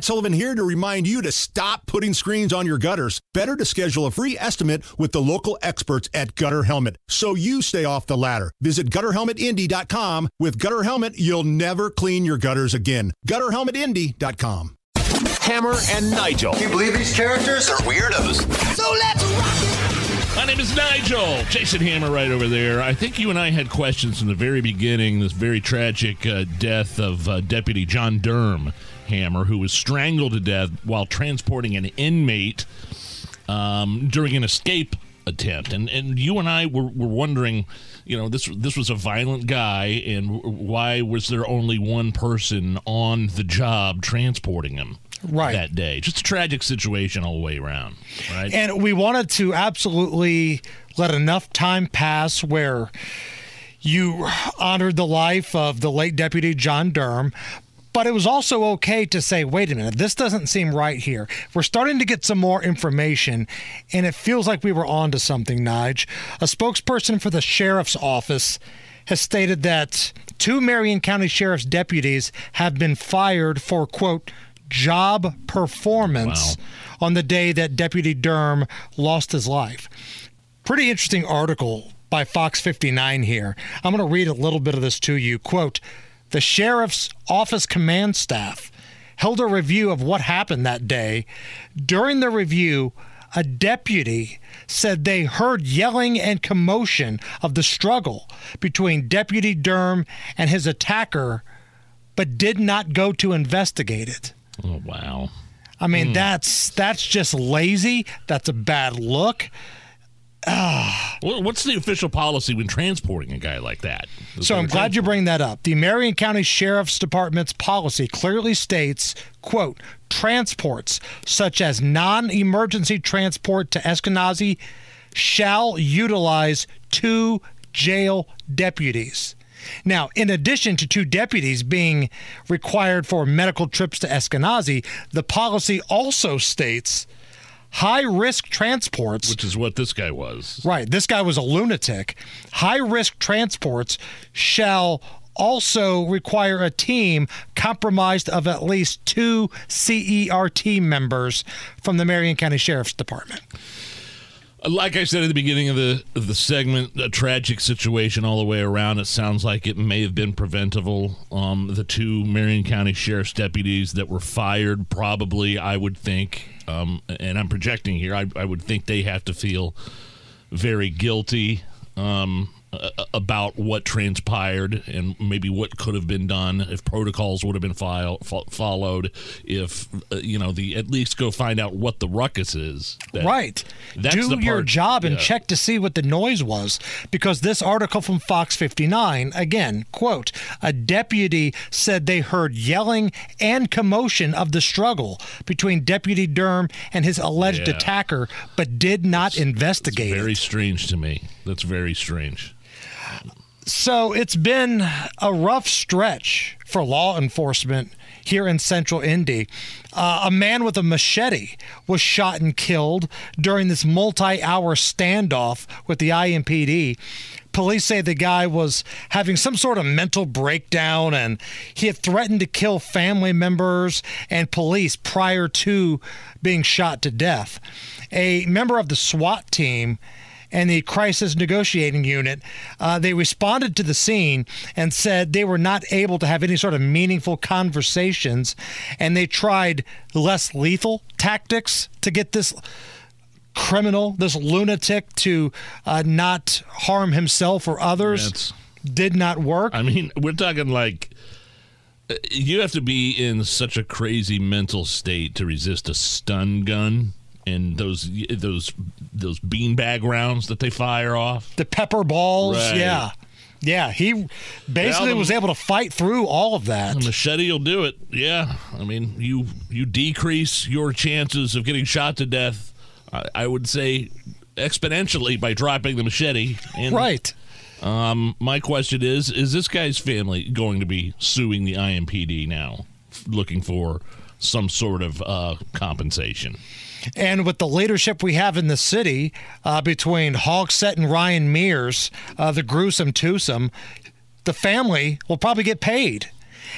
Matt Sullivan here to remind you to stop putting screens on your gutters. Better to schedule a free estimate with the local experts at Gutter Helmet so you stay off the ladder. Visit gutterhelmetindy.com. With Gutter Helmet, you'll never clean your gutters again. Gutterhelmetindy.com. Hammer and Nigel. Can you believe these characters are weirdos? So let's rock it. My name is Nigel. Jason Hammer right over there. I think you and I had questions from the very beginning, this very tragic uh, death of uh, Deputy John Durm Hammer, who was strangled to death while transporting an inmate um, during an escape attempt. And and you and I were, were wondering, you know, this this was a violent guy, and why was there only one person on the job transporting him? Right. that day. Just a tragic situation all the way around, right? And we wanted to absolutely let enough time pass where you honored the life of the late Deputy John Durm. But it was also okay to say, wait a minute, this doesn't seem right here. We're starting to get some more information, and it feels like we were on to something, Nige. A spokesperson for the sheriff's office has stated that two Marion County Sheriff's deputies have been fired for, quote, job performance Wow. on the day that Deputy Durm lost his life. Pretty interesting article by Fox 59 here. I'm going to read a little bit of this to you. Quote The sheriff's office command staff held a review of what happened that day. During the review, a deputy said they heard yelling and commotion of the struggle between Deputy Durm and his attacker, but did not go to investigate it. oh wow. I mean, hmm. that's that's just lazy. That's a bad look. Ah. Well, What's the official policy when transporting a guy like that? So I'm glad you bring that up. The Marion County Sheriff's Department's policy clearly states, quote, transports such as non-emergency transport to Eskenazi shall utilize two jail deputies. Now, in addition to two deputies being required for medical trips to Eskenazi, the policy also states high risk transports which is what this guy was. Right. This guy was a lunatic. High risk transports shall also require a team compromised of at least two CERT members from the Marion County Sheriff's Department. Like I said at the beginning of the of the segment, a tragic situation all the way around. It sounds like it may have been preventable. Um, the two Marion County Sheriff's deputies that were fired, probably, I would think, um, and I'm projecting here, I, I would think they have to feel very guilty um, a- about what transpired and maybe what could have been done if protocols would have been file, fo- followed. If uh, you know, the at least go find out what the ruckus is. That- right. that's Do the your part- job and yeah. check to see what the noise was because this article from Fox 59 again, quote, a deputy said they heard yelling and commotion of the struggle between Deputy Durm and his alleged Yeah. attacker but did not investigate Very it. strange to me. That's very strange. So it's been a rough stretch for law enforcement here in central Indy. Uh, a man with a machete was shot and killed during this multi hour standoff with the IMPD. Police say the guy was having some sort of mental breakdown and he had threatened to kill family members and police prior to being shot to death. A member of the SWAT team and the crisis negotiating unit, uh, they responded to the scene and said they were not able to have any sort of meaningful conversations, and they tried less lethal tactics to get this criminal, this lunatic, to uh, not harm himself or others. That's- Did not work. I mean, we're talking like uh, you have to be in such a crazy mental state to resist a stun gun and those those those beanbag rounds that they fire off. the pepper balls, Right. yeah. Yeah, he basically Well, the- was able to fight through all of that. A machete will do it. Yeah, I mean, you you decrease your chances of getting shot to death. I, I would say exponentially by dropping the machete. And, Right. Um, my question is: Is this guy's family going to be suing the IMPD now, looking for some sort of uh, compensation? And with the leadership we have in the city uh, between Hogsett and Ryan Mears, uh, the gruesome twosome, the family will probably get paid.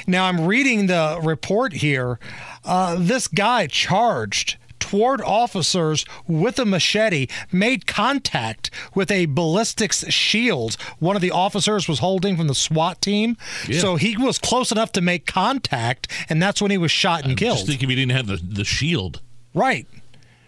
Now, I'm reading the report here. Uh, this guy charged toward officers with a machete made contact with a ballistics shield one of the officers was holding from the SWAT team. Yeah. So he was close enough to make contact, and that's when he was shot and killed. Just think if he didn't have the, the shield. Right.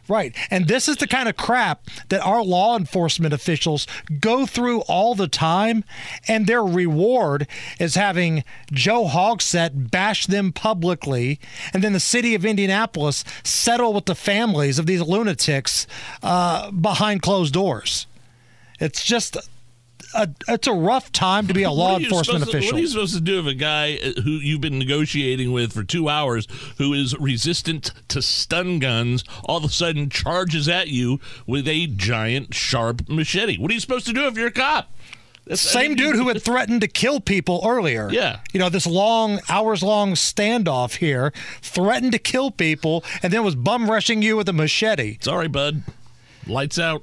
Right. And this is the kind of crap that our law enforcement officials go through all the time. And their reward is having Joe Hogsett bash them publicly. And then the city of Indianapolis settle with the families of these lunatics uh, behind closed doors. It's just. A, it's a rough time to be a law enforcement to- official. what are you supposed to do if a guy uh, who you've been negotiating with for two hours, who is resistant to stun guns, all of a sudden charges at you with a giant, sharp machete? What are you supposed to do if you're a cop? That's- I Same mean, dude who had threatened to kill people earlier. Yeah. You know, this long, hours long standoff here, threatened to kill people, and then was bum rushing you with a machete. Sorry, bud. Lights out.